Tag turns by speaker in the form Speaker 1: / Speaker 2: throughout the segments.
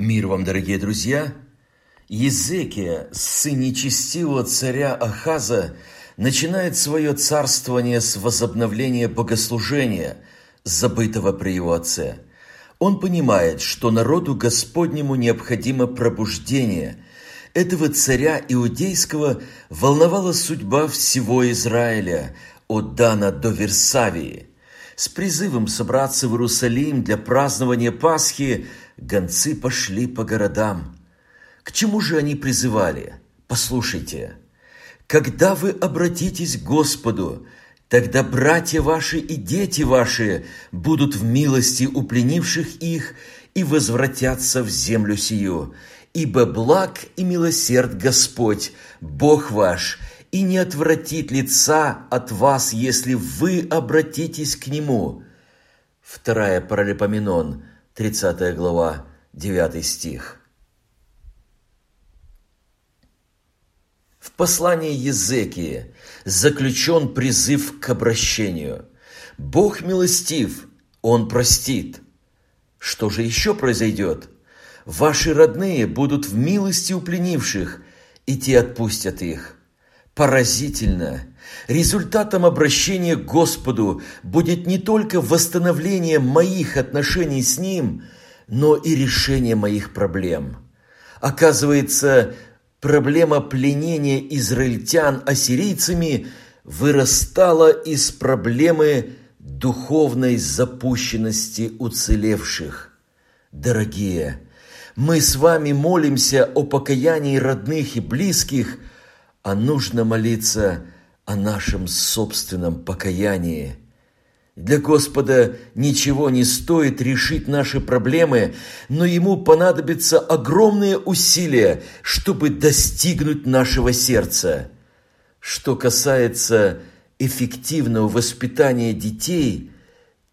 Speaker 1: Мир вам, дорогие друзья! Езекия, сын нечестивого царя Ахаза, начинает свое царствование с возобновления богослужения, забытого при его отце. Он понимает, что народу Господнему необходимо пробуждение. Этого царя иудейского волновала судьба всего Израиля, от Дана до Версавии. С призывом собраться в Иерусалим для празднования Пасхи гонцы пошли по городам. К чему же они призывали? Послушайте. «Когда вы обратитесь к Господу, тогда братья ваши и дети ваши будут в милости у пленивших их и возвратятся в землю сию, ибо благ и милосерд Господь, Бог ваш, и не отвратит лица от вас, если вы обратитесь к Нему». Вторая Паралипоменон, 30 глава, 9 стих. В послании Езекии заключен призыв к обращению. Бог милостив, Он простит. Что же еще произойдет? Ваши родные будут в милости у пленивших, и те отпустят их. Поразительно! Результатом обращения к Господу будет не только восстановление моих отношений с Ним, но и решение моих проблем. Оказывается, проблема пленения израильтян ассирийцами вырастала из проблемы духовной запущенности уцелевших. Дорогие, мы с вами молимся о покаянии родных и близких, а нужно молиться о нашем собственном покаянии. Для Господа ничего не стоит решить наши проблемы, но Ему понадобятся огромные усилия, чтобы достигнуть нашего сердца. Что касается эффективного воспитания детей,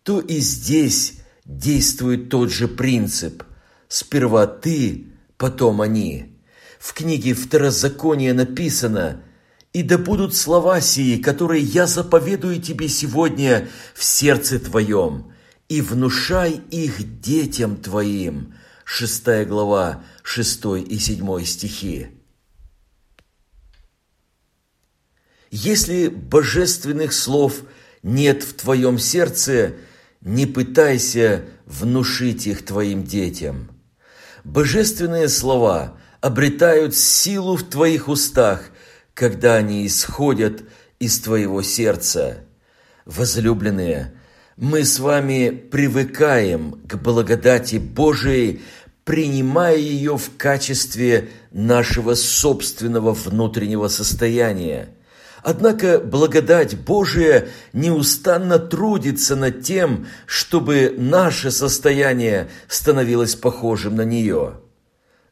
Speaker 1: то и здесь действует тот же принцип. Сперва ты, потом они. В книге Второзакония написано – и да будут слова сии, которые я заповедую тебе сегодня в сердце твоем, и внушай их детям твоим». Шестая глава, шестой и седьмой стихи. Если божественных слов нет в твоем сердце, не пытайся внушить их твоим детям. Божественные слова обретают силу в твоих устах – когда они исходят из твоего сердца. Возлюбленные, мы с вами привыкаем к благодати Божией, принимая ее в качестве нашего собственного внутреннего состояния. Однако благодать Божия неустанно трудится над тем, чтобы наше состояние становилось похожим на нее.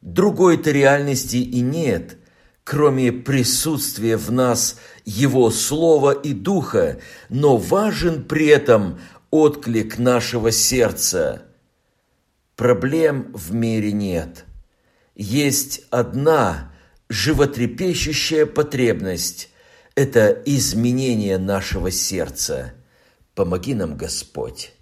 Speaker 1: Другой-то реальности и нет – кроме присутствия в нас Его Слова и Духа, но важен при этом отклик нашего сердца. Проблем в мире нет. Есть одна животрепещущая потребность – это изменение нашего сердца. Помоги нам, Господь.